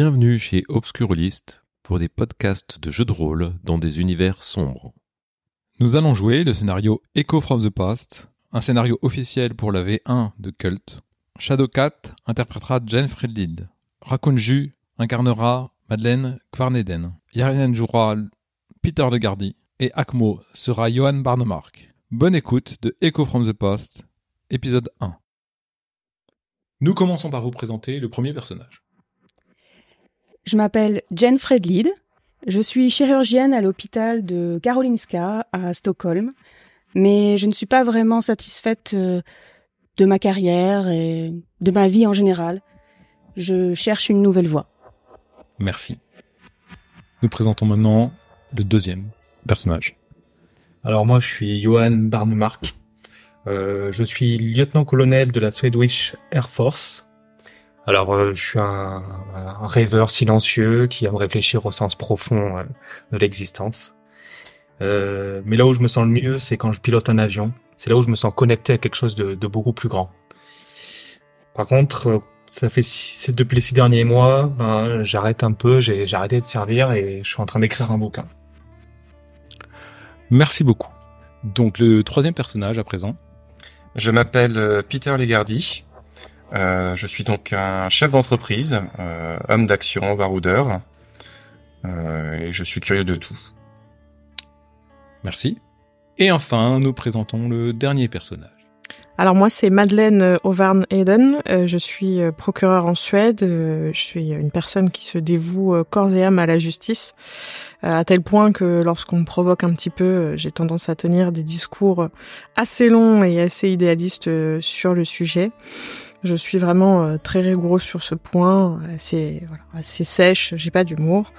Bienvenue chez Obscurlist pour des podcasts de jeux de rôle dans des univers sombres. Nous allons jouer le scénario Echo from the Past, un scénario officiel pour la V1 de Cult. Shadowcat interprétera Jen Friedlind. Rakunju incarnera Madeleine Kvarneden. Yaren jouera Peter de Gardy. Et Akmo sera Johan Barnemark. Bonne écoute de Echo from the Past, épisode 1. Nous commençons par vous présenter le premier personnage. Je m'appelle Jen Fredlid. Je suis chirurgienne à l'hôpital de Karolinska à Stockholm, mais je ne suis pas vraiment satisfaite euh, de ma carrière et de ma vie en général. Je cherche une nouvelle voie. Merci. Nous présentons maintenant le deuxième personnage. Alors moi, je suis Johan Barnemark. Euh, je suis lieutenant-colonel de la Swedish Air Force. Alors, euh, je suis un, un, rêveur silencieux qui aime réfléchir au sens profond euh, de l'existence. Euh, mais là où je me sens le mieux, c'est quand je pilote un avion. C'est là où je me sens connecté à quelque chose de, de beaucoup plus grand. Par contre, euh, ça fait six, depuis les six derniers mois, ben, j'arrête un peu, j'ai arrêté de servir et je suis en train d'écrire un bouquin. Merci beaucoup. Donc le troisième personnage à présent. Je m'appelle Peter Legardy. Euh, je suis donc un chef d'entreprise, euh, homme d'action, baroudeur, euh, et je suis curieux de tout. Merci. Et enfin, nous présentons le dernier personnage. Alors moi, c'est Madeleine Ovarn Eden. Euh, je suis euh, procureur en Suède. Euh, je suis une personne qui se dévoue euh, corps et âme à la justice, à tel point que lorsqu'on me provoque un petit peu, j'ai tendance à tenir des discours assez longs et assez idéalistes sur le sujet. Je suis vraiment très rigoureux sur ce point, assez, voilà, assez sèche, j'ai pas d'humour.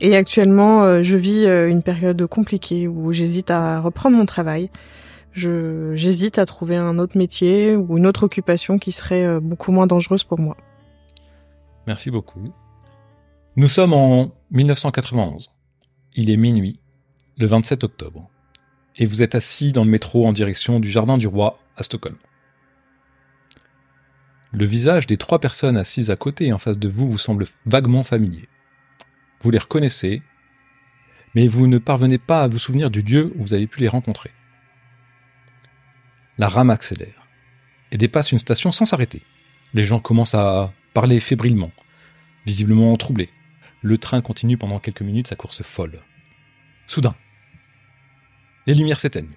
Et actuellement, je vis une période compliquée où j'hésite à reprendre mon travail. J'hésite à trouver un autre métier ou une autre occupation qui serait beaucoup moins dangereuse pour moi. Merci beaucoup. Nous sommes en 1991. Il est minuit, le 27 octobre, et vous êtes assis dans le métro en direction du Jardin du Roi à Stockholm. Le visage des trois personnes assises à côté et en face de vous vous semble vaguement familier. Vous les reconnaissez, mais vous ne parvenez pas à vous souvenir du lieu où vous avez pu les rencontrer. La rame accélère et dépasse une station sans s'arrêter. Les gens commencent à parler fébrilement, visiblement troublés. Le train continue pendant quelques minutes sa course folle. Soudain, les lumières s'éteignent.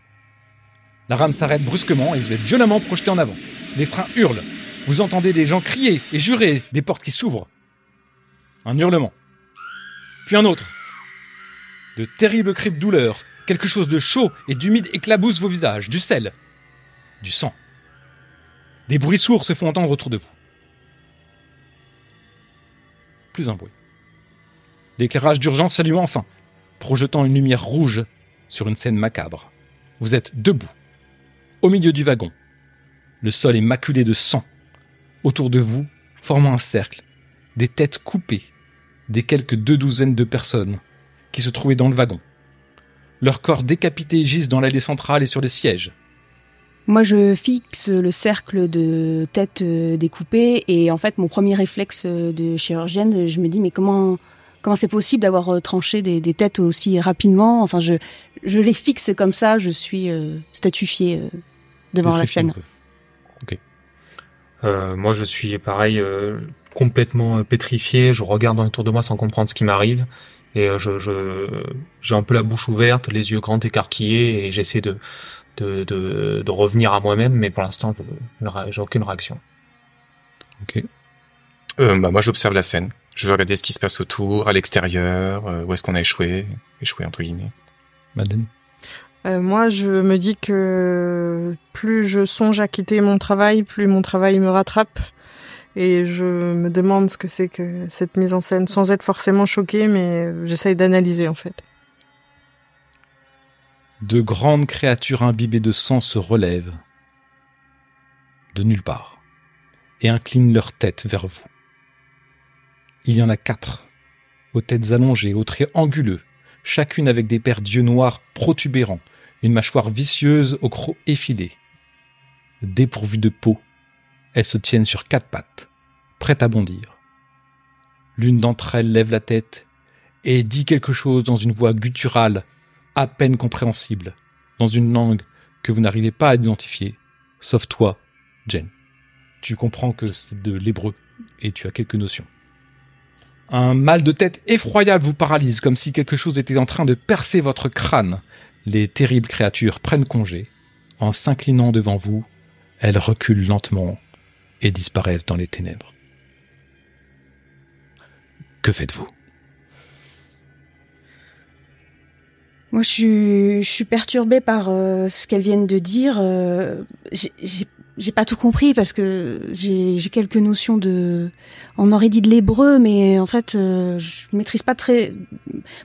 La rame s'arrête brusquement et vous êtes violemment projeté en avant. Les freins hurlent. Vous entendez des gens crier et jurer, des portes qui s'ouvrent. Un hurlement. Puis un autre. De terribles cris de douleur. Quelque chose de chaud et d'humide éclabousse vos visages. Du sel. Du sang. Des bruits sourds se font entendre autour de vous. Plus un bruit. L'éclairage d'urgence s'allume enfin, projetant une lumière rouge sur une scène macabre. Vous êtes debout, au milieu du wagon. Le sol est maculé de sang. Autour de vous, formant un cercle, des têtes coupées, des quelques deux douzaines de personnes qui se trouvaient dans le wagon. Leurs corps décapités gisent dans l'allée centrale et sur les sièges. Moi, je fixe le cercle de têtes euh, découpées et en fait, mon premier réflexe euh, de chirurgienne, je me dis mais comment comment c'est possible d'avoir euh, tranché des, des, têtes aussi rapidement? Enfin, je je les fixe comme ça, je suis euh, statufiée euh, devant la scène. Ok. Euh, moi, je suis pareil, complètement pétrifié. Je regarde autour de moi sans comprendre ce qui m'arrive et je je j'ai un peu la bouche ouverte, les yeux grands écarquillés et j'essaie de de, de, de, revenir à moi-même, mais pour l'instant, j'ai aucune réaction. Ok. Euh, bah, moi, j'observe la scène. Je veux regarder ce qui se passe autour, à l'extérieur, euh, où est-ce qu'on a échoué, échoué entre guillemets. Madeleine euh, Moi, je me dis que plus je songe à quitter mon travail, plus mon travail me rattrape. Et je me demande ce que c'est que cette mise en scène, sans être forcément choquée, mais j'essaye d'analyser en fait. de grandes créatures imbibées de sang se relèvent de nulle part et inclinent leur tête vers vous. Il y en a quatre, aux têtes allongées, aux traits anguleux, chacune avec des paires d'yeux noirs protubérants, une mâchoire vicieuse au croc effilé. Dépourvues de peau, elles se tiennent sur quatre pattes, prêtes à bondir. L'une d'entre elles lève la tête et dit quelque chose dans une voix gutturale, à peine compréhensible, dans une langue que vous n'arrivez pas à identifier, sauf toi, Jen. Tu comprends que c'est de l'hébreu et tu as quelques notions. Un mal de tête effroyable vous paralyse, comme si quelque chose était en train de percer votre crâne. Les terribles créatures prennent congé. En s'inclinant devant vous, elles reculent lentement et disparaissent dans les ténèbres. Que faites-vous? Moi, je suis, perturbée par euh, ce qu'elles viennent de dire. Euh, j'ai pas tout compris parce que j'ai j'ai quelques notions de. On aurait dit de l'hébreu, mais en fait, euh, je maîtrise pas très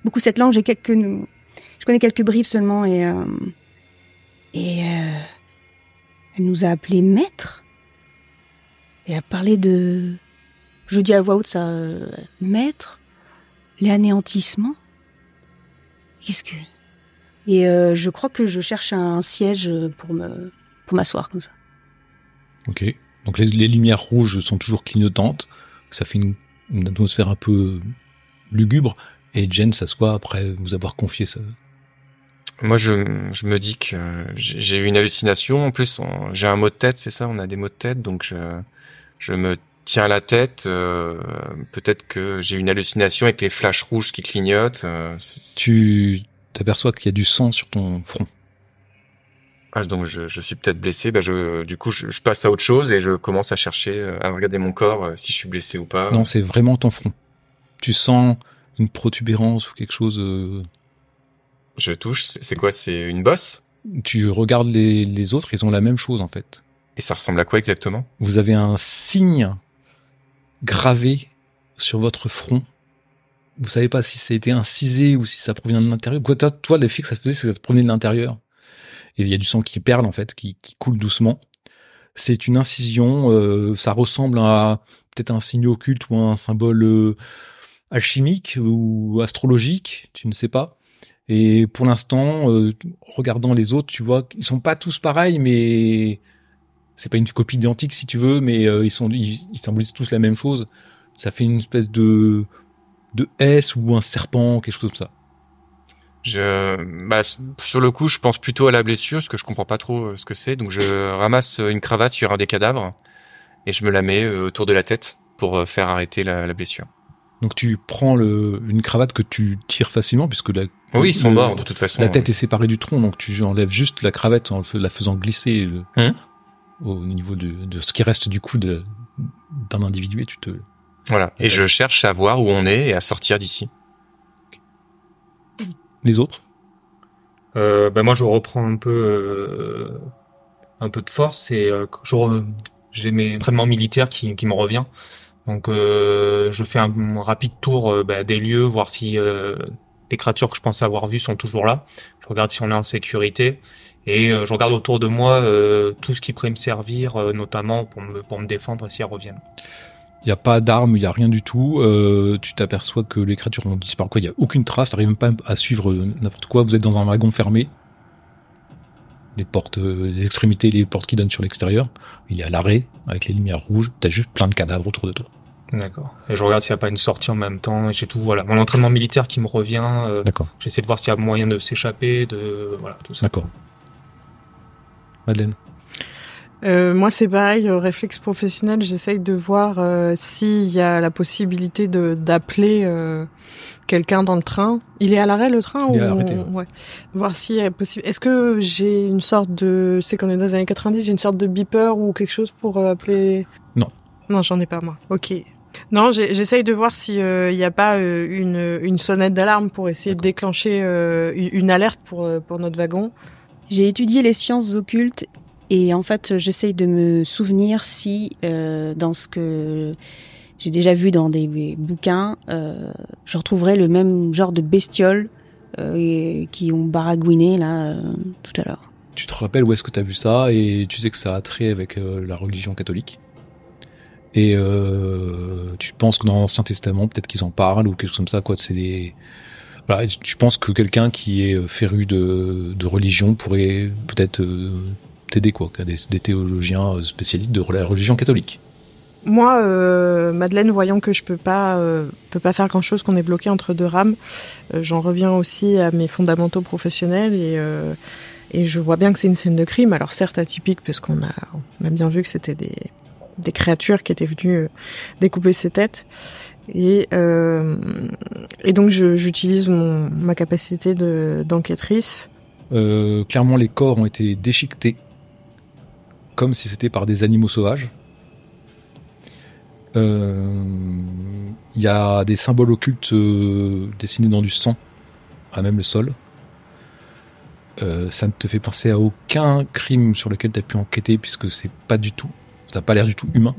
beaucoup cette langue. J'ai quelques, je connais quelques bribes seulement et euh, et euh, elle nous a appelé maître et a parlé de. Je dis à voix haute ça, euh, maître, l'anéantissement. Qu'est-ce que Et euh, je crois que je cherche un siège pour me pour m'asseoir comme ça. Ok. Donc les, les lumières rouges sont toujours clignotantes. Ça fait une, une atmosphère un peu lugubre. Et Jen s'assoit après vous avoir confié ça. Moi, je, je me dis que j'ai eu une hallucination. En plus, j'ai un mot de tête, c'est ça? On a des mots de tête, donc je, je me tiens la tête. euh, Peut-être que j'ai une hallucination avec les flashs rouges qui clignotent. euh, Tu t'aperçois qu'il y a du sang sur ton front. Ah, donc je, je suis peut-être blessé. Bah, je, du coup, je, je passe à autre chose et je commence à chercher, euh, à regarder mon corps, euh, si je suis blessé ou pas. Non, c'est vraiment ton front. Tu sens une protubérance ou quelque chose. euh, Je touche. C'est quoi? C'est une bosse? Tu regardes les, les autres, ils ont la même chose en fait. Et ça ressemble à quoi exactement? Vous avez un signe gravé sur votre front. Vous savez pas si ça a été incisé ou si ça provient de l'intérieur. Toi, toi, l'effet que ça faisait, c'est que ça provenait de l'intérieur. Et il y a du sang qui perle en fait, qui, qui coule doucement. C'est une incision. euh, ça ressemble à peut-être un signe occulte ou un symbole euh, alchimique ou astrologique. Tu ne sais pas. Et pour l'instant, euh, regardant les autres, tu vois qu'ils sont pas tous pareils, mais c'est pas une copie identique si tu veux, mais euh, ils sont ils, ils symbolisent tous la même chose. Ça fait une espèce de de S ou un serpent, quelque chose comme ça. Je, bah, sur le coup, je pense plutôt à la blessure, parce que je comprends pas trop euh, ce que c'est. Donc, je ramasse une cravate sur un des cadavres et je me la mets euh, autour de la tête pour euh, faire arrêter la, la blessure. Donc tu prends le une cravate que tu tires facilement puisque la Oui, ils sont le- morts de toute façon. La tête est séparée du tronc, donc tu enlèves juste la cravate en la faisant glisser le- Hum. au niveau de, de ce qui reste du cou de- d'un individu et tu te Voilà. Et je cherche à voir où on est et à sortir d'ici. Les autres. Euh, ben moi, je reprends un peu, euh, un peu de force et euh, j'ai mes entraînements militaires qui, qui me revient. Donc, euh, je fais un rapide tour ben, des lieux, voir si les créatures que je pensais avoir vues sont toujours là. Je regarde si on est en sécurité et je regarde autour de moi tout ce qui pourrait me servir, notamment pour me, pour me défendre si elles reviennent. Il n'y a pas d'armes, il n'y a rien du tout. Euh, tu t'aperçois que les créatures ont disparu. Quoi, il n'y a aucune trace. T'arrives même pas à suivre euh, n'importe quoi. Vous êtes dans un wagon fermé. Les portes, euh, les extrémités, les portes qui donnent sur l'extérieur. Il est à l'arrêt avec les lumières rouges. T'as juste plein de cadavres autour de toi. D'accord. Et je regarde s'il n'y a pas une sortie en même temps. Et j'ai tout, voilà, mon entraînement militaire qui me revient. euh, D'accord. J'essaie de voir s'il y a moyen de s'échapper, de voilà tout ça. D'accord. Madeleine. Euh, moi, c'est pareil, euh, réflexe professionnel, j'essaye de voir euh, s'il y a la possibilité de d'appeler euh, quelqu'un dans le train. Il est à l'arrêt le train Il est ou arrêté, ouais. ouais. Voir s'il est possible. Est-ce que j'ai une sorte de, c'est qu'on est dans les années 90, j'ai une sorte de beeper ou quelque chose pour euh, appeler? Non. Non, j'en ai pas moi. Ok. Non, j'essaye de voir s'il n'y a pas euh, une, une sonnette d'alarme pour essayer de déclencher euh, une une alerte pour, euh, pour notre wagon. J'ai étudié les sciences occultes et en fait, j'essaye de me souvenir si euh, dans ce que j'ai déjà vu dans des bouquins, euh, je retrouverai le même genre de bestioles euh, et- qui ont baragouiné là tout à l'heure. Tu te rappelles où est-ce que tu as vu ça et tu sais que ça a trait avec la religion catholique. Et tu penses que dans l'Ancien Testament, peut-être qu'ils en parlent ou quelque chose comme ça. Quoi, c'est des. Tu penses que quelqu'un qui est féru de, religion pourrait peut-être t'aider, quoi, a des, des théologiens euh, spécialistes de la religion catholique. moi, euh, Madeleine, voyant que je peux pas, euh, peux pas faire grand chose, qu'on est bloqué entre deux rames, euh, j'en reviens aussi à mes fondamentaux professionnels et et je vois bien que c'est une scène de crime. Alors certes atypique parce qu'on a on a bien vu que c'était des des créatures qui étaient venues découper ses têtes et et donc je- j'utilise mon ma capacité de d'enquêtrice. Clairement, les corps ont été déchiquetés, comme si c'était par des animaux sauvages. Euh, Il y a des symboles occultes euh, dessinés dans du sang, à même le sol. Euh, ça ne te fait penser à aucun crime sur lequel tu as pu enquêter, puisque c'est pas du tout, ça n'a pas l'air du tout humain.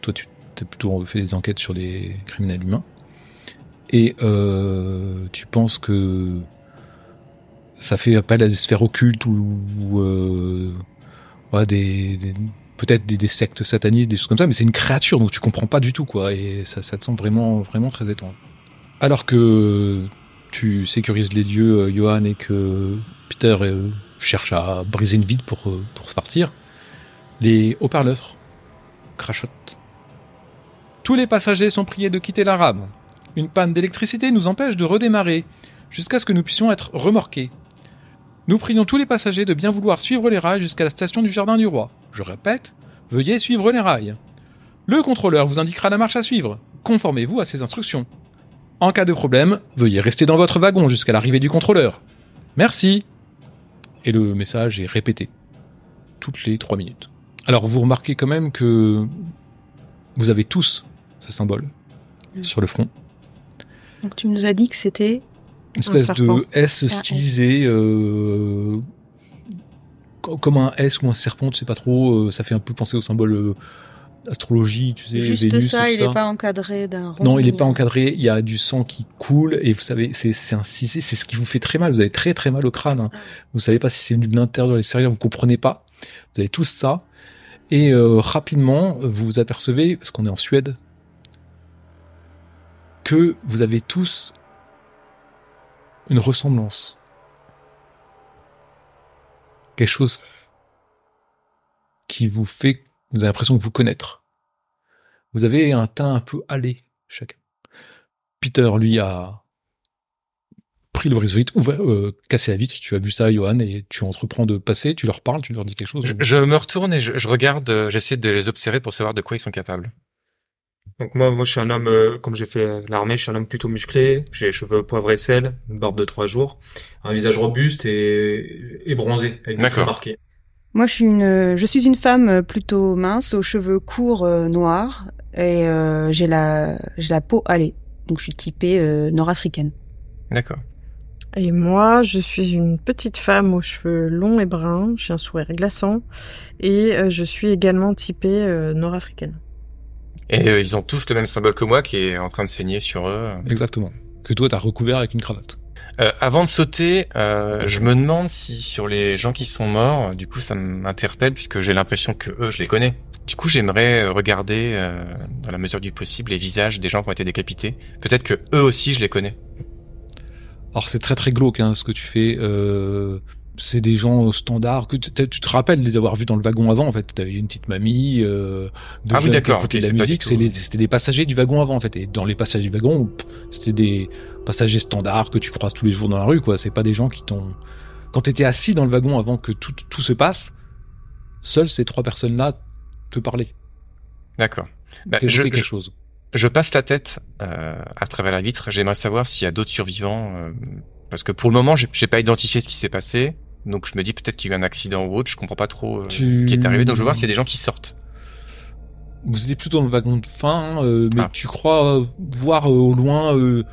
Toi, tu as plutôt fait des enquêtes sur des criminels humains. Et tu penses que ça fait appel à des sphères occultes ou, ouais, des, des- peut-être des, des sectes satanistes, des choses comme ça, mais c'est une créature donc tu comprends pas du tout quoi et ça, ça te semble vraiment vraiment très étrange. Alors que tu sécurises les lieux, euh, Johan, et que Peter euh, cherche à briser une vide pour euh, pour partir, les haut-parleurs crachotent. Tous les passagers sont priés de quitter la rame. Une panne d'électricité nous empêche de redémarrer jusqu'à ce que nous puissions être remorqués. Nous prions tous les passagers de bien vouloir suivre les rails jusqu'à la station du Jardin du Roi. Je répète, veuillez suivre les rails. Le contrôleur vous indiquera la marche à suivre. Conformez-vous à ses instructions. En cas de problème, veuillez rester dans votre wagon jusqu'à l'arrivée du contrôleur. Merci. Et le message est répété. Toutes les trois minutes. Alors vous remarquez quand même que vous avez tous ce symbole sur le front. Donc tu nous as dit que c'était Une espèce de S Un stylisé, euh, co- comme un S ou un serpent, tu sais pas trop. euh, ça fait un peu penser au symbole euh, astrologie, tu sais. juste Vénus ça, il n'est pas encadré d'un rond. Non, il est pas encadré. Il y a du sang qui coule et vous savez, c'est incisé. C'est ce qui vous fait très mal. Vous avez très très mal au crâne. hein. Vous savez pas si c'est venu de l'intérieur ou de l'extérieur. Vous comprenez pas. Vous avez tout ça. Et euh, rapidement, vous vous apercevez, parce qu'on est en Suède, que vous avez tous une ressemblance. Quelque chose qui vous fait, vous avez l'impression de vous connaître. Vous avez un teint un peu hâlé, chacun. Peter, lui, a pris le ouvert, euh, cassé la vitre. Tu as vu ça, Johan, et tu entreprends de passer, tu leur parles, tu leur dis quelque chose. Je, me retourne et je, je regarde, euh, j'essaie de les observer pour savoir de quoi ils sont capables. Donc moi, moi, je suis un homme, euh, comme j'ai fait l'armée, je suis un homme plutôt musclé. J'ai les cheveux poivre et sel, une barbe de trois jours, un visage robuste et, et bronzé, avec des traits marqués. Moi, je suis une, je suis une femme plutôt mince, aux cheveux courts euh, noirs, et euh, j'ai la, j'ai la peau hâlée. Donc, je suis typée euh, nord-africaine. D'accord. Et moi, je suis une petite femme aux cheveux longs et bruns, j'ai un sourire glaçant, et euh, je suis également typée euh, nord-africaine. Et euh, ils ont tous le même symbole que moi qui est en train de saigner sur eux. Exactement. Que toi, t'as recouvert avec une cravate. Euh, avant de sauter, euh, je me demande si sur les gens qui sont morts, du coup ça m'interpelle puisque j'ai l'impression que eux, je les connais. Du coup, j'aimerais euh, regarder, euh, dans la mesure du possible, les visages des gens qui ont été décapités. Peut-être que eux aussi, je les connais. Alors c'est très très glauque hein, ce que tu fais. Euh, c'est des gens standards que tu, te rappelles les avoir vus dans le wagon avant en fait. T'avais une petite mamie, euh, deux Ah oui, d'accord, de la musique. C'était des passagers du wagon avant en fait. Et dans les passagers du wagon, c'était des passagers standards que tu croises tous les jours dans la rue quoi. C'est pas des gens qui t'ont. Quand t'étais assis dans le wagon avant que tout tout se passe, seules ces trois personnes-là te parlaient. D'accord. Bah, je, quelque je, chose. je passe la tête euh, à travers la vitre. J'aimerais savoir s'il y a d'autres survivants. euh, parce que pour le moment, j'ai pas identifié ce qui s'est passé. Donc je me dis peut-être qu'il y a eu un accident ou autre. Je comprends pas trop euh, Tu- ce qui est arrivé. Donc je veux voir s'il y a des gens qui sortent. Vous étiez plutôt dans le wagon de fin, euh, mais Ah. tu crois euh, voir au loin. tu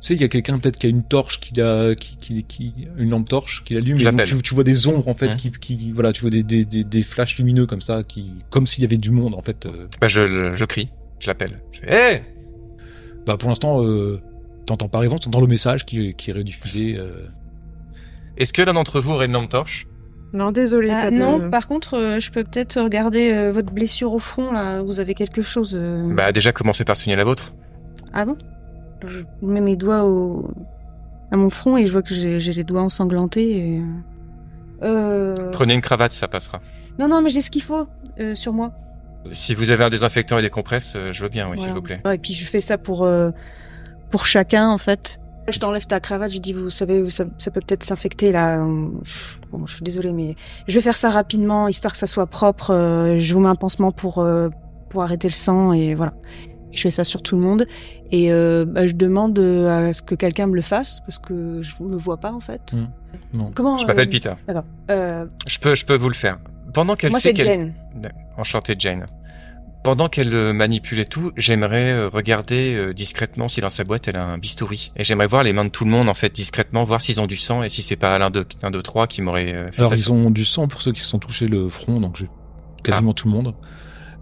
sais, il y a quelqu'un peut-être qui a une torche, qui a, qui, qui, qui- une lampe torche, qui l'allume. Et. Tu, tu vois des ombres en fait, Hein. qui, qui, voilà, tu vois des, des, des, des flashs lumineux comme ça, qui, comme s'il y avait du monde en fait. Bah je, je crie, je l'appelle. Hé Bah pour l'instant, euh, t'entends pas répondre, t'entends le message qui, qui est rediffusé. euh. Est-ce que l'un d'entre vous aurait une lampe torche? Non, désolé. Ah, pas de- non, par contre, euh, je peux peut-être regarder euh, votre blessure au front, là. Vous avez quelque chose. euh, Bah déjà commencez par soigner la vôtre? Ah bon? Je mets mes doigts au... à mon front et je vois que j'ai les doigts ensanglantés. Et... Euh... Prenez une cravate, ça passera. Non, non, mais j'ai ce qu'il faut euh, sur moi. Si vous avez un désinfectant et des compresses, euh, je veux bien, oui, Voilà. s'il vous plaît. Ouais, et puis je fais ça pour euh, pour chacun en fait. Je t'enlève ta cravate, je dis vous savez ça, ça peut peut-être s'infecter là. Bon, je suis désolée mais je vais faire ça rapidement histoire que ça soit propre. Euh, je vous mets un pansement pour euh, pour arrêter le sang et voilà. Je fais ça sur tout le monde et euh, bah, je demande à ce que quelqu'un me le fasse parce que je ne le vois pas en fait. Mm. Non. Comment Je m'appelle euh, Peter. D'accord. Euh, Je peux, je peux vous le faire. Pendant qu'elle moi fait c'est qu'elle... Jane. Enchanté Jane. Pendant qu'elle euh, manipule et tout, j'aimerais euh, regarder euh, discrètement si dans sa boîte elle a un bistouri. Et j'aimerais voir les mains de tout le monde en fait discrètement, voir s'ils ont du sang et si c'est pas l'un de, un de trois qui m'aurait fait Alors ça. ils ont du sang pour ceux qui se sont touchés le front, donc j'ai quasiment tout le monde.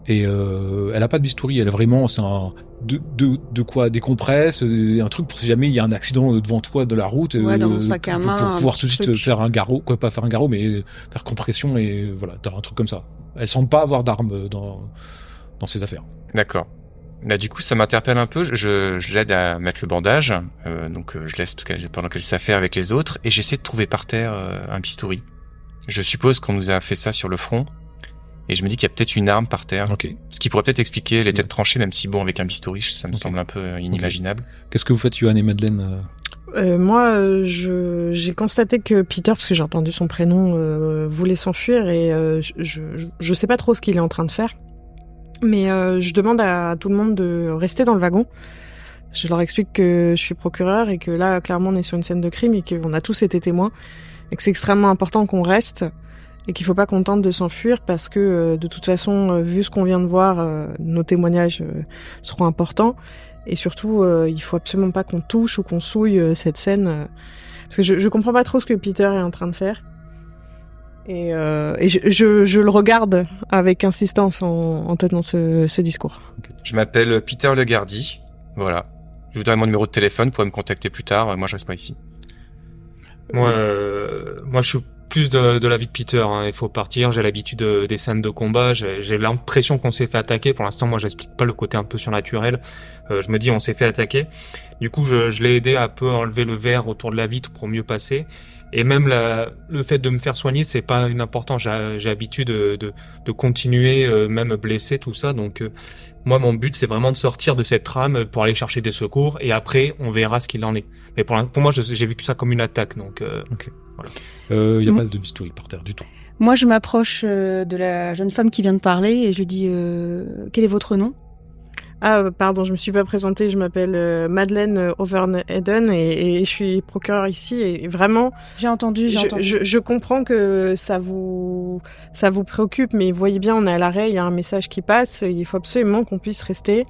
Et euh, elle a pas de bistouri, elle a vraiment c'est un de, de, de quoi des compresses, un truc pour si jamais il y a un accident devant toi de la route, Ouais, dans mon euh, sac à pour, main, pour pouvoir tout de suite truc. faire un garrot, quoi pas faire un garrot, mais faire compression et voilà, t'as un truc comme ça. Elle semble pas avoir d'armes dans dans ses affaires. D'accord. Là, du coup, ça m'interpelle un peu. Je, je l'aide à mettre le bandage, euh, donc euh, je laisse qu'elle- pendant qu'elle s'affaire avec les autres, et j'essaie de trouver par terre euh, un bistouri. Je suppose qu'on nous a fait ça sur le front, et je me dis qu'il y a peut-être une arme par terre, Ok. ce qui pourrait peut-être expliquer les têtes tranchées, même si bon, avec un bistouri, ça me semble un peu inimaginable. Qu'est-ce que vous faites, Johan et Madeleine euh moi, euh, j'ai constaté que Peter, parce que j'ai entendu son prénom, euh, voulait s'enfuir et euh, je, je je sais pas trop ce qu'il est en train de faire, mais euh, je demande à tout le monde de rester dans le wagon. Je leur explique que je suis procureur et que là, clairement, on est sur une scène de crime et qu'on a tous été témoins et que c'est extrêmement important qu'on reste et qu'il faut pas qu'on tente de s'enfuir parce que euh, de toute façon, euh, vu ce qu'on vient de voir, euh, nos témoignages euh, seront importants. Et surtout, euh, il faut absolument pas qu'on touche ou qu'on souille cette scène. parce que je, je comprends pas trop ce que Peter est en train de faire. Et, euh, et je, je, je le regarde avec insistance en, en tenant ce, ce discours. Je m'appelle Peter Le Gardi, voilà. Je vous donnerai mon numéro de téléphone, vous pourrez me contacter plus tard. euh, Moi, je reste pas ici. Moi, euh, moi, je suis plus de, de l'avis de Peter. hein. Il faut partir. J'ai l'habitude de- des scènes de combat. J'ai l'impression qu'on s'est fait attaquer. Pour l'instant, moi, j'explique pas le côté un peu surnaturel. Euh, je me dis, on s'est fait attaquer. Du coup, je, je l'ai aidé à un peu enlever le verre autour de la vitre pour mieux passer. Et même la, le fait de me faire soigner, c'est pas une importance. J'ai j'ai l'habitude de, de, de continuer, euh, même blessé, tout ça. Donc, euh, moi, mon but, c'est vraiment de sortir de cette trame pour aller chercher des secours. Et après, on verra ce qu'il en est. Mais pour, pour moi, je- j'ai vu tout ça comme une attaque. Donc, euh, Il y a Mm. pas de bistouri par terre du tout. Moi, je m'approche euh, de la jeune femme qui vient de parler et je lui dis euh, quel est votre nom? Ah, euh, pardon, je me suis pas présentée. Je m'appelle euh, Madeleine euh, Overnheden et, et je suis procureur ici. Et vraiment, J'ai entendu, j'ai je, entendu. je, je comprends que ça vous ça vous préoccupe, mais voyez bien, on est à l'arrêt, il y a un message qui passe. Il faut absolument qu'on puisse rester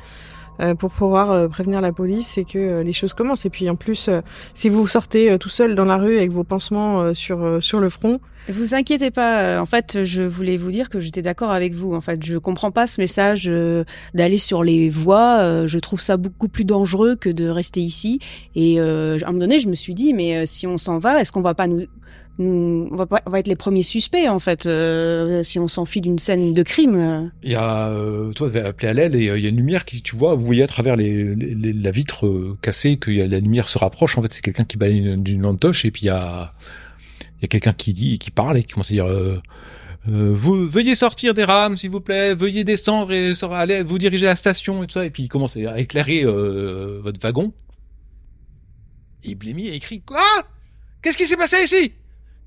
euh, pour pouvoir euh, prévenir la police et que euh, les choses commencent. Et puis en plus, euh, si vous sortez euh, tout seul dans la rue avec vos pansements euh, sur euh, sur le front, Vous inquiétez pas. euh, En fait, je voulais vous dire que j'étais d'accord avec vous. En fait, je comprends pas ce message euh, d'aller sur les voies. euh, Je trouve ça beaucoup plus dangereux que de rester ici. Et euh, à un moment donné, je me suis dit, mais si on s'en va, est-ce qu'on va pas nous, on va pas, on va être les premiers suspects en fait euh, si on s'enfuit d'une scène de crime. Il y a, euh, toi, tu appelé à l'aile et il y a une lumière qui, tu vois, vous voyez à travers les, les- la vitre cassée que la lumière se rapproche. En fait, c'est quelqu'un qui balaye une, d'une lampe torche et puis il y a, il y a quelqu'un qui dit, qui parle et qui commence à dire, euh, euh, vous veuillez sortir des rames, s'il vous plaît, veuillez descendre et aller vous diriger à la station et tout ça. Et puis il commence à éclairer euh, votre wagon. Et il crie, quoi Qu'est-ce qui s'est passé ici?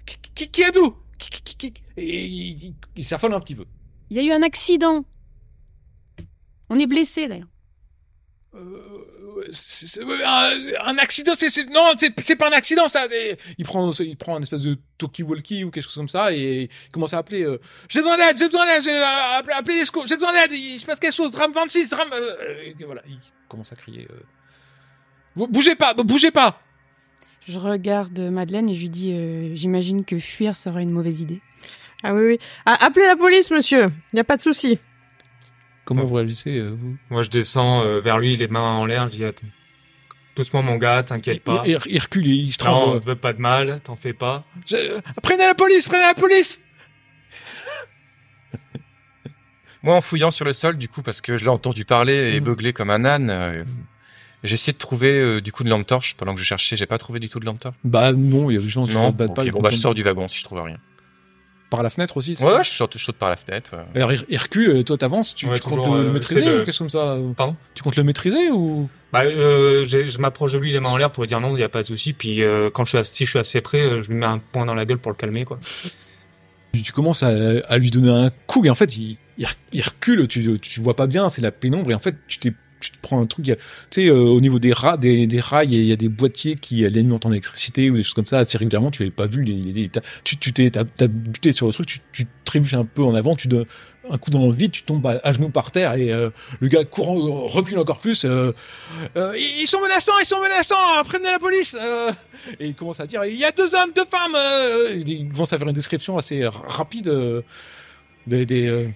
Qui, qui, qui- qui- Et il, il- s'affole un petit peu. Il y a eu un accident. On est blessé d'ailleurs. Euh, un, un accident, c'est non, c'est pas un accident ça. Et Il prend il prend un espèce de talkie-walkie ou quelque chose comme ça et il commence à appeler. euh, j'ai besoin d'aide, j'ai besoin d'aide, j'ai- euh, les secours, j'ai besoin d'aide. Il se passe quelque chose, drame 26, drame. euh, voilà, il commence à crier. euh, Bou- bougez pas, bougez pas. Je regarde Madeleine et je lui dis, euh, j'imagine que fuir serait une mauvaise idée. ah oui oui, ah, appelez la police, monsieur. Il y a pas de souci. Comment vous réagissez euh, vous? Moi, je descends euh, vers lui, les mains en l'air. Je dis, attends, doucement, mon gars, t'inquiète pas. il, il- recule, il se Non, tremble. ne veux pas de mal, t'en fais pas. Je- Prenez la police, prenez la police. Moi, en fouillant sur le sol, du coup, parce que je l'ai entendu parler et Mm. beugler comme un âne, euh, j'ai essayé de trouver euh, du coup de lampe torche pendant que je cherchais. J'ai pas trouvé du tout de lampe torche. Bah non, il y a des gens qui Non. se battent pas. Bon bah je sors du wagon si je trouve rien. Par la fenêtre aussi. Ouais, ça je saute, je saute par la fenêtre. ouais. Alors, il il recule, euh, toi t'avances, tu, Ouais, tu comptes toujours, le, euh, maîtriser ou le- quelque chose comme ça euh Pardon? Tu comptes le maîtriser ou? Bah, euh, je m'approche de lui les mains en l'air pour lui dire non, il y a pas de souci. Puis euh, quand je suis assez, si je suis assez près, euh, je lui mets un poing dans la gueule pour le calmer, quoi. tu, tu commences à, à lui donner un coup et en fait il, il, re- il recule, tu, tu vois pas bien, c'est la pénombre et en fait tu t'es tu te prends un truc, tu sais, euh, au niveau des, ra des, des rails, il y a- des boîtiers qui alimentent en électricité ou des choses comme ça assez régulièrement, tu l'avais pas vu, les, les- tu tu t'es buté sur le truc, tu, tu trébuches un peu en avant, tu donnes un coup dans le vide, tu tombes à, genoux par terre et euh, le gars courant euh, recule encore plus. euh, euh, ils sont menaçants, ils sont menaçants, prévenez la police. euh. et il commence à dire, il y a deux hommes, deux femmes. euh. il commence à faire une description assez rapide des des,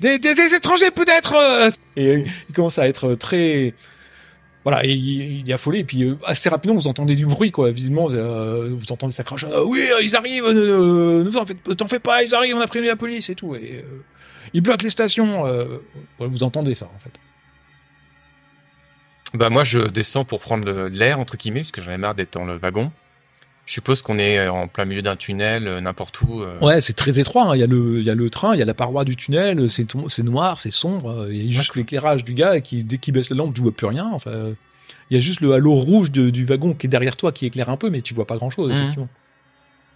des, des- des étrangers peut-être. euh. Et euh, il commence à être très voilà, et il, est affolé, et puis euh, assez rapidement vous entendez du bruit, quoi. Visiblement, euh, vous entendez ça crache. Ah oui, euh, ils arrivent. Euh, nous en fait, t'en fais pas, ils arrivent. On a prévenu la police et tout. Et euh, ils bloquent les stations. Euh, ouais, vous entendez ça en fait. Bah moi je descends pour prendre l'air entre guillemets parce que j'en ai marre d'être dans le wagon. Je suppose qu'on est en plein milieu d'un tunnel, euh, n'importe où. euh. Ouais, c'est très étroit. hein. Il y a le, il y a le train, il y a la paroi du tunnel. C'est c'est noir, c'est sombre. euh, Il y a juste l'éclairage du gars qui, dès qu'il baisse la lampe, tu vois plus rien. Enfin, euh, il y a juste le halo rouge de- du wagon qui est derrière toi qui éclaire un peu, mais tu vois pas grand chose Mhm. effectivement.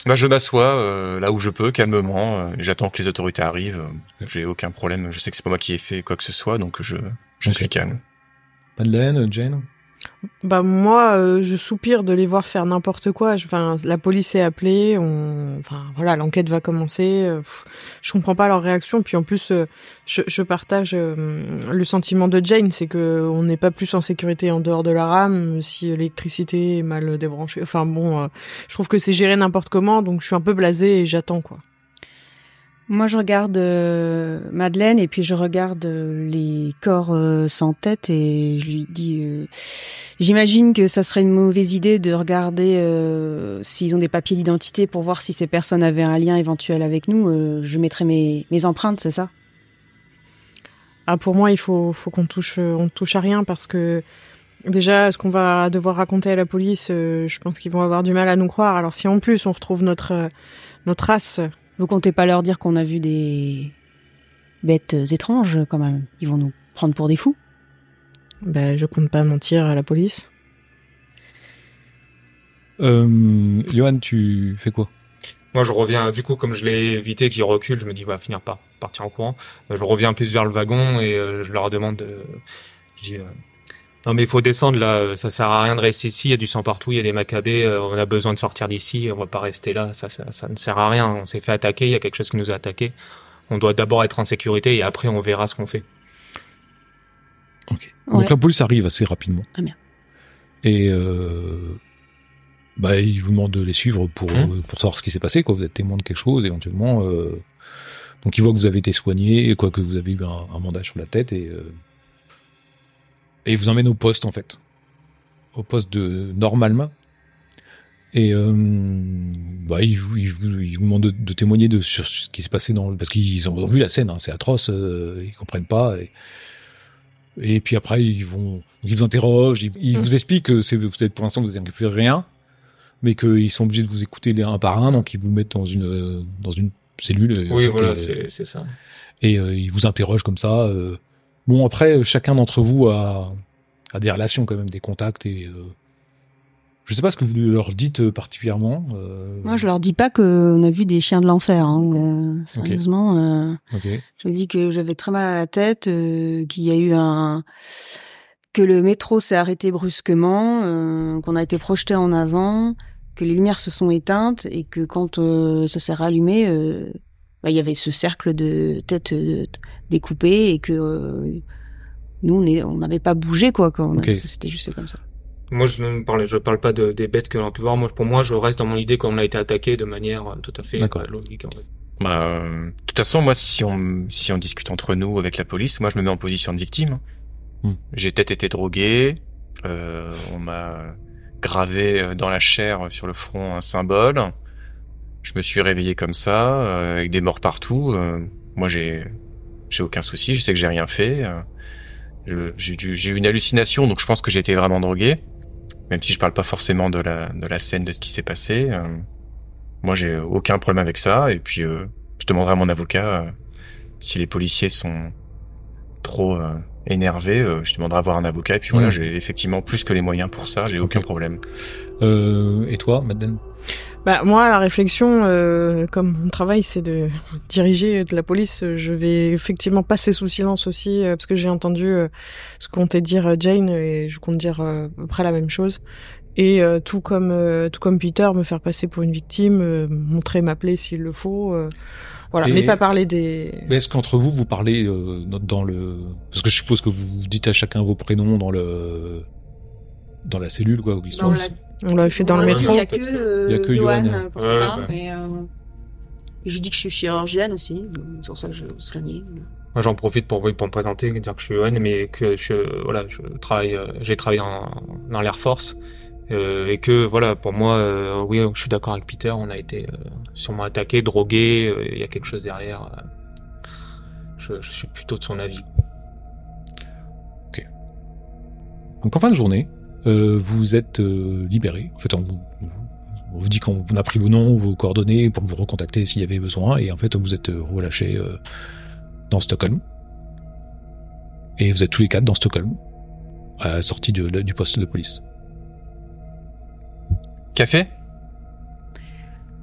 Bah je m'assois euh, là où je peux calmement. euh, J'attends que les autorités arrivent. euh, J'ai aucun problème. Je sais que c'est pas moi qui ai fait quoi que ce soit, donc je je suis calme. Madeleine, Jane? Bah moi, euh, je soupire de les voir faire n'importe quoi. Enfin, la police est appelée. On, enfin voilà, l'enquête va commencer. euh, je comprends pas leur réaction. Puis en plus, euh, je, je partage euh, le sentiment de Jane, c'est que on n'est pas plus en sécurité en dehors de la rame si l'électricité est mal débranchée. Enfin bon, je trouve que c'est géré n'importe comment, donc je suis un peu blasée et j'attends quoi. Moi, je regarde euh, Madeleine et puis je regarde euh, les corps euh, sans tête et je lui dis, j'imagine que ça serait une mauvaise idée de regarder s'ils ont des papiers d'identité pour voir si ces personnes avaient un lien éventuel avec nous. Je mettrai mes, mes empreintes, c'est ça? Ah, pour moi, il faut, faut qu'on touche, on touche à rien parce que déjà, ce qu'on va devoir raconter à la police, je pense qu'ils vont avoir du mal à nous croire. Alors, si en plus on retrouve notre, euh, notre race, Vous comptez pas leur dire qu'on a vu des bêtes étranges quand même Ils vont nous prendre pour des fous ben, je compte pas mentir à la police. Euh, Johan, tu fais quoi? Moi, je reviens, du coup, comme je l'ai évité qu'il recule, je me dis, va finir par partir en courant. Euh, Je reviens plus vers le wagon et euh, je leur demande de, je dis, euh, non, mais il faut descendre là, euh, ça sert à rien de rester ici, il y a du sang partout, il y a des macabées, euh, on a besoin de sortir d'ici, on va pas rester là, ça, ça, ça ne sert à rien, on s'est fait attaquer, il y a quelque chose qui nous a attaqué. On doit d'abord être en sécurité et après on verra ce qu'on fait. Ok. Ouais. Donc la police arrive assez rapidement. Ah, merde. Et euh, bah ils vous demandent de les suivre pour Hum. euh, pour savoir ce qui s'est passé. Quoi, vous êtes témoin de quelque chose éventuellement. Euh, donc ils voient que vous avez été soigné, quoi que vous avez eu un, un bandage sur la tête et euh, et ils vous emmènent au poste en fait, au poste de Normalma. Et euh, bah, ils, vous, ils, vous, ils vous demandent de, de témoigner de sur ce qui s'est passé dans le- parce qu'ils ont, vu la scène, hein, c'est atroce, euh, ils comprennent pas. Et, et puis après, ils vont, ils vous interrogent, ils, ils Mm. vous expliquent que c'est, vous êtes pour l'instant vous n'avez plus rien, mais qu'ils sont obligés de vous écouter les un par un, donc ils vous mettent dans une euh, dans une cellule. et en Oui, voilà, euh, c'est c'est ça. et euh, ils vous interrogent comme ça. euh. Bon après, euh, chacun d'entre vous a, a des relations quand même, des contacts et euh, je sais pas ce que vous leur dites euh, particulièrement. euh, Moi, je leur dis pas qu'on a vu des chiens de l'enfer. Hein. Sérieusement, je dis que j'avais très mal à la tête, qu'il y a eu un que le métro s'est arrêté brusquement, euh, qu'on a été projeté en avant, que les lumières se sont éteintes et que quand euh, ça s'est rallumé, euh, bah, il y avait ce cercle de têtes euh, découpées et que euh, nous on n'avait pas bougé quoi. C'était juste fait comme ça. Moi, je ne parle, je parle pas de, des bêtes que l'on a pu voir. Moi, pour moi, je reste dans mon idée qu'on a été attaqué de manière euh, tout à fait logique. En fait. Bah, euh, de toute façon, moi, si on, si on discute entre nous avec la police, moi, je me mets en position de victime. Hmm. J'ai peut-être été drogué. euh, on m'a gravé dans la chair, sur le front, un symbole. Je me suis réveillé comme ça, euh, avec des morts partout. euh, moi, j'ai, j'ai aucun souci. Je sais que j'ai rien fait. euh, j'ai eu une hallucination, donc je pense que j'ai été vraiment drogué. Même si je parle pas forcément de la, de la scène, de ce qui s'est passé. euh, moi, j'ai aucun problème avec ça. Et puis, euh, je demanderai à mon avocat euh, si les policiers sont trop euh, énervés. euh, je demanderai à voir un avocat. Et puis voilà, Mhm. j'ai effectivement plus que les moyens pour ça. J'ai aucun problème. Euh, et toi, Madeleine? Bah moi, la réflexion, euh, comme mon travail, c'est de diriger de la police, je vais effectivement passer sous silence aussi, euh, parce que j'ai entendu euh, ce qu'on comptait dire euh, Jane, et je compte dire euh, à peu près la même chose. Et euh, tout comme euh, tout comme Peter, me faire passer pour une victime, euh, montrer, m'appeler s'il le faut. euh, voilà, Et- mais pas parler des. Mais Est-ce qu'entre vous, vous parlez euh, dans le... Parce que je suppose que vous dites à chacun vos prénoms dans le... Dans la cellule, quoi, ou l'histoire. on l'a- On l'avait fait dans le métro. Il y a que, euh, y a que Johan, mais je dis que je suis chirurgienne aussi, c'est pour ça que je soignais. Moi, j'en profite pour, oui, pour me présenter, dire que je suis Johan, mais que je, voilà, je travaille, euh, j'ai travaillé dans, dans l'Air Force, euh, et que, voilà, pour moi, euh, oui, je suis d'accord avec Peter, on a été euh, sûrement attaqué, drogué, euh, il y a quelque chose derrière. euh, je, je suis plutôt de son avis. Donc en fin de journée, euh, vous êtes euh, libéré. En fait, on vous, on vous dit qu'on on a pris vos noms, vos coordonnées pour vous recontacter s'il y avait besoin. Et en fait, vous êtes euh, relâchés euh, dans Stockholm. Et vous êtes tous les quatre dans Stockholm, à la sortie de- du poste de police. Café?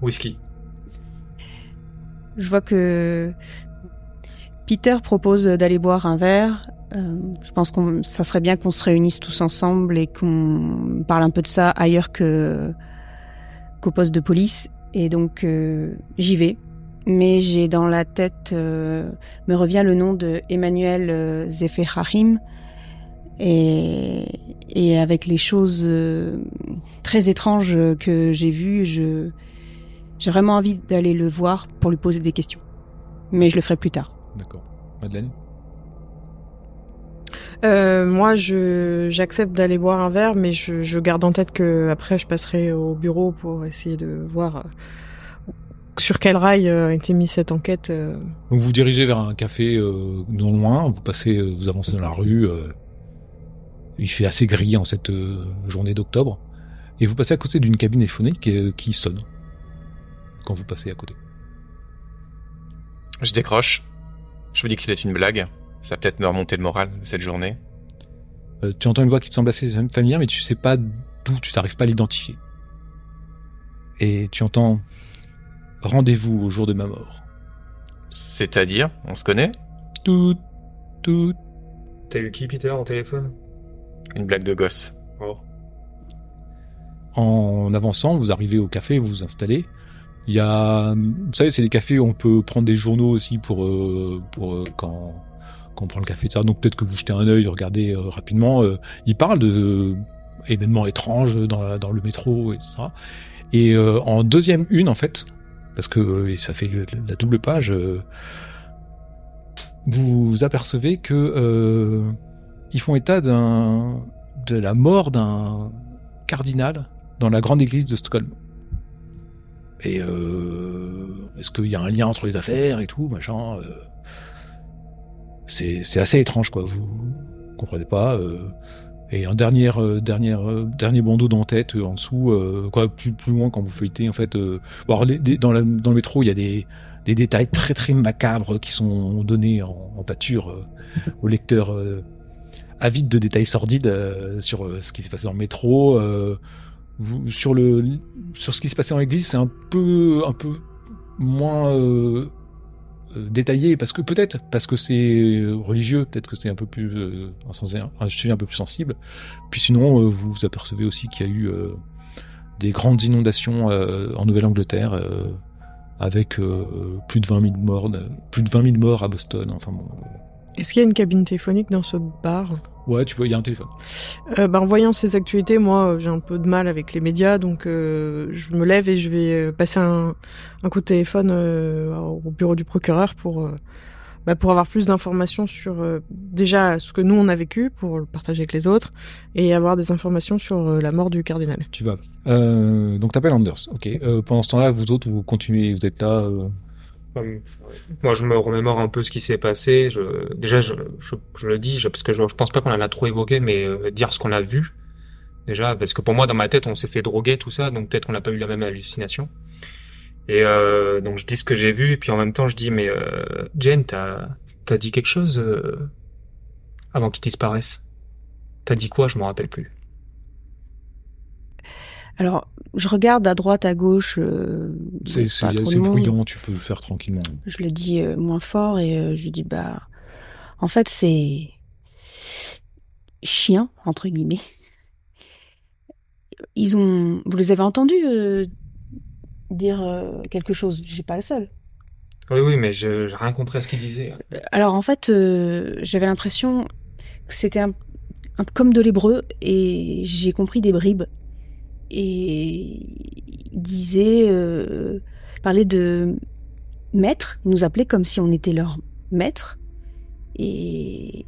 Whisky. Je vois que Peter propose d'aller boire un verre. Euh, je pense qu'on, ça serait bien qu'on se réunisse tous ensemble et qu'on parle un peu de ça ailleurs qu'au poste de police. Et donc euh, j'y vais. Mais j'ai dans la tête euh, me revient le nom de Emmanuel Zeferahim. Et, et avec les choses très étranges que j'ai vues, j'ai vraiment envie d'aller le voir pour lui poser des questions. Mais je le ferai plus tard. D'accord. Madeleine? Euh, moi, je j'accepte d'aller boire un verre, mais je, je garde en tête que après, je passerai au bureau pour essayer de voir euh, sur quel rail euh, a été mise cette enquête. Donc vous vous dirigez vers un café euh, non loin, vous passez, vous avancez dans la rue. euh, il fait assez gris en cette euh, journée d'octobre, et vous passez à côté d'une cabine téléphonique euh, qui sonne quand vous passez à côté. Je décroche. Je me dis que c'est peut-être une blague. Ça va peut-être me remonter le moral de cette journée. Euh, tu entends une voix qui te semble assez familière, mais tu sais pas d'où, tu n'arrives pas à l'identifier. Et tu entends rendez-vous au jour de ma mort. C'est-à-dire, on se connaît? Tout, tout. T'as eu qui, Peter, au téléphone? Une blague de gosse. Oh. En avançant, vous arrivez au café, vous vous installez. Il y a, vous savez, c'est des cafés où on peut prendre des journaux aussi pour euh, pour euh, quand quand on prend le café. etc. Donc peut-être que vous jetez un œil, regardez euh, rapidement. Il parle de événements étranges dans le métro, etc. Et en deuxième une, en fait, parce que ça fait la double page, euh, vous apercevez que ils font état d'un de la mort d'un cardinal dans la grande église de Stockholm. Euh, est-ce qu'il y a un lien entre les affaires et tout, machin euh, C'est assez étrange, quoi. Vous comprenez pas. euh, et un dernier dernier dernier bandeau dans tête euh, en dessous, quoi, plus loin quand vous feuilletez en fait. Dans, le métro, il y a des détails très très macabres qui sont donnés en, pâture au lecteur avide de détails sordides sur ce qui s'est passé dans le métro. Sur le sur ce qui s'est passé dans l'église, c'est un peu un peu moins euh, euh, détaillé parce que peut-être parce que c'est religieux, peut-être que c'est un peu plus euh, un, sujet un peu plus sensible. Puis sinon, vous vous apercevez aussi qu'il y a eu des grandes inondations en Nouvelle-Angleterre avec plus de 20 000 morts, plus de 20 000 morts à Boston. Enfin bon, Est-ce qu'il y a une cabine téléphonique dans ce bar? Ouais, tu vois, il y a un téléphone. Euh, bah, en voyant ces actualités, moi, euh, j'ai un peu de mal avec les médias, donc euh, je me lève et je vais euh, passer un, un coup de téléphone euh, au bureau du procureur pour bah, pour avoir plus d'informations sur déjà ce que nous on a vécu, pour le partager avec les autres, et avoir des informations sur la mort du cardinal. Tu vas. Donc t'appelles Anders. Ok. Pendant ce temps-là, vous autres, vous continuez, vous êtes là. Moi, je me remémore un peu ce qui s'est passé. Je, déjà, je, je, je le dis, je- parce que je, pense pas qu'on en a trop évoqué, mais euh, dire ce qu'on a vu. Déjà, parce que pour moi, dans ma tête, on s'est fait droguer, tout ça, donc peut-être qu'on n'a pas eu la même hallucination. Et euh, donc je dis ce que j'ai vu, et puis en même temps je dis mais euh, Jane, t'as t'as dit quelque chose euh, avant qu'il disparaisse? T'as dit quoi? Je m'en rappelle plus. Alors, je regarde à droite, à gauche. euh, C'est bruyant, tu peux le faire tranquillement. Je le dis euh, moins fort et euh, je lui dis bah, en fait c'est chien entre guillemets. Ils ont, vous les avez entendus euh, dire euh, quelque chose? J'ai pas la seule. Oui, oui, mais je j'ai rien compris à ce qu'il disait. Alors en fait, euh, j'avais l'impression que c'était un, un- comme de l'hébreu et j'ai compris des bribes. Et disait, euh, parlait de maître, nous appelait comme si on était leur maître. Et,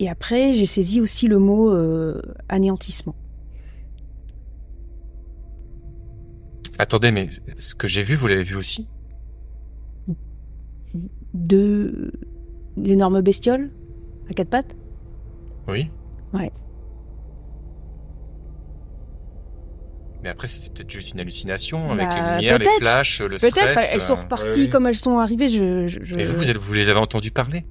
et après, j'ai saisi aussi le mot euh, anéantissement. Attendez, mais ce que j'ai vu, vous l'avez vu aussi? Deux d'énormes bestioles à quatre pattes? Oui. Ouais. Mais après, c'est peut-être juste une hallucination avec Bah, les lumières, les peut-être. flashs, le Peut-être, stress. elles sont euh. reparties oui. comme elles sont arrivées. Je, je, je- Et vous, vous, les avez entendus parler?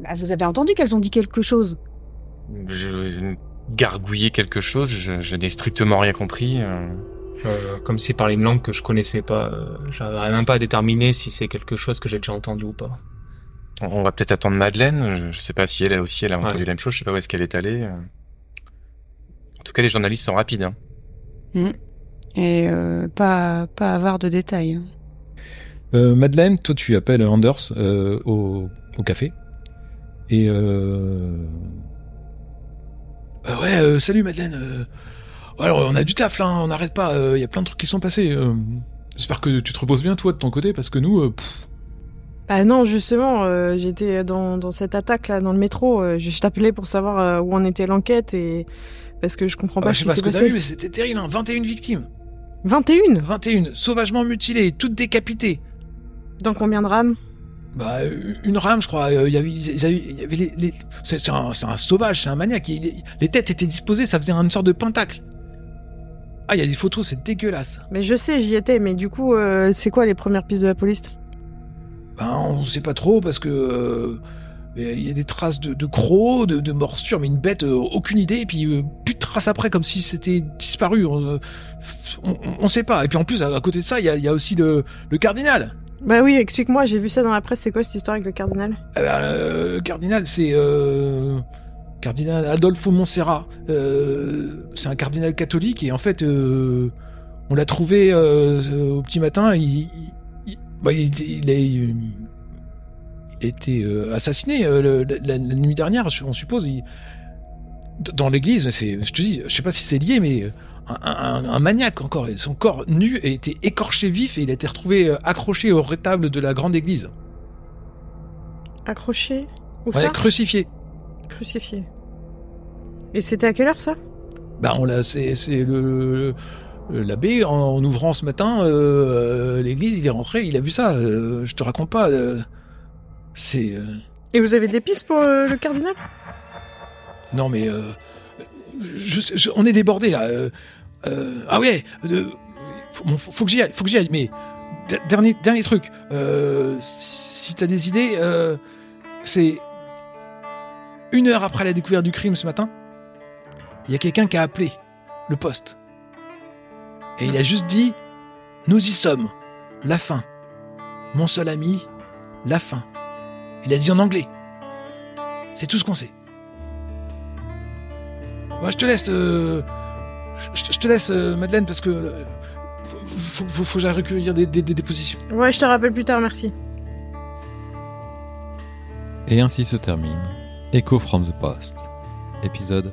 Bah, vous avez entendu qu'elles ont dit quelque chose. Je gargouillais quelque chose, je, je n'ai strictement rien compris. euh. Euh, comme s'il parlait une langue que je connaissais pas. Euh, J'arriverais même pas à déterminer si c'est quelque chose que j'ai déjà entendu ou pas. On on va peut-être attendre Madeleine. Je, je sais pas si elle, elle aussi, elle a entendu Ouais. la même chose. Je sais pas où est-ce qu'elle est allée. En tout cas, les journalistes sont rapides. Hein. Et euh, pas, pas avare de détails. Euh, Madeleine, toi tu appelles Anders euh, au, au café. Et euh... euh, ouais, euh, salut Madeleine. euh, Alors on a du taf là, hein, on n'arrête pas. Il y a plein de trucs qui sont passés. euh, J'espère que tu te reposes bien toi de ton côté parce que nous, euh, pff, Bah non, justement, euh, j'étais dans, dans cette attaque là dans le métro. euh, je t'appelais pour savoir euh, où en était l'enquête et parce que je comprends ah pas bah, ce je sais pas ce que t'as vu, mais c'était terrible. Hein, 21 victimes, 21 21 sauvagement mutilées, toutes décapitées. Dans combien de rames? Bah, euh, une rame, je crois. euh, Il y avait, il y avait les, les- c'est un, sauvage, c'est un maniaque. Il- les, têtes étaient disposées, ça faisait une sorte de pentacle. Ah, il y a des photos, c'est dégueulasse. Mais je sais, j'y étais. Mais du coup, euh, c'est quoi les premières pistes de la police? Ben, on sait pas trop parce que euh, il y a des traces de, de crocs, de, de morsures, mais une bête, euh, aucune idée. Et puis euh, plus de traces après, comme si c'était disparu. On, euh, on, on sait pas. Et puis en plus, à, à côté de ça, il y a, il y a aussi le, le cardinal. Bah oui, explique-moi. J'ai vu ça dans la presse. C'est quoi cette histoire avec le cardinal? Eh ben, euh, cardinal, c'est euh, cardinal Adolfo Montserrat. Euh, c'est un cardinal catholique et en fait, euh, on l'a trouvé euh, euh, au petit matin. Il, bah, il, a été euh, assassiné euh, le- la, la nuit dernière, on suppose. il- dans l'église, c'est, je te dis, je sais pas si c'est lié, mais un, un- un maniaque encore. Son corps nu a été écorché vif et il a été retrouvé euh, accroché au rétable de la grande église. Accroché Où Ouais, ça? crucifié. Crucifié. Et c'était à quelle heure ça? Bah on l'a, c'est, le l'abbé en, en ouvrant ce matin euh, l'église, il est rentré, il a vu ça. euh, je te raconte pas. euh, c'est euh, Et vous avez des pistes pour euh, le cardinal? Non mais euh, je, je- on est débordé là. euh, euh, ah ouais, euh, faut, faut- que j'y aille, faut que j'y aille. Mais dernier dernier truc, euh, si t'as des idées, euh, c'est une heure après la découverte du crime ce matin, il y a quelqu'un qui a appelé le poste. Et il a juste dit Nous y sommes, la fin. Mon seul ami, la fin. Il a dit en anglais. C'est tout ce qu'on sait. Moi, je te laisse. euh, je, je te laisse, euh, Madeleine, parce que. euh, faut, faut, faut- faut que j'aille recueillir des, des- des dépositions. Ouais, je te rappelle plus tard, merci. Et ainsi se termine Echo from the Past, épisode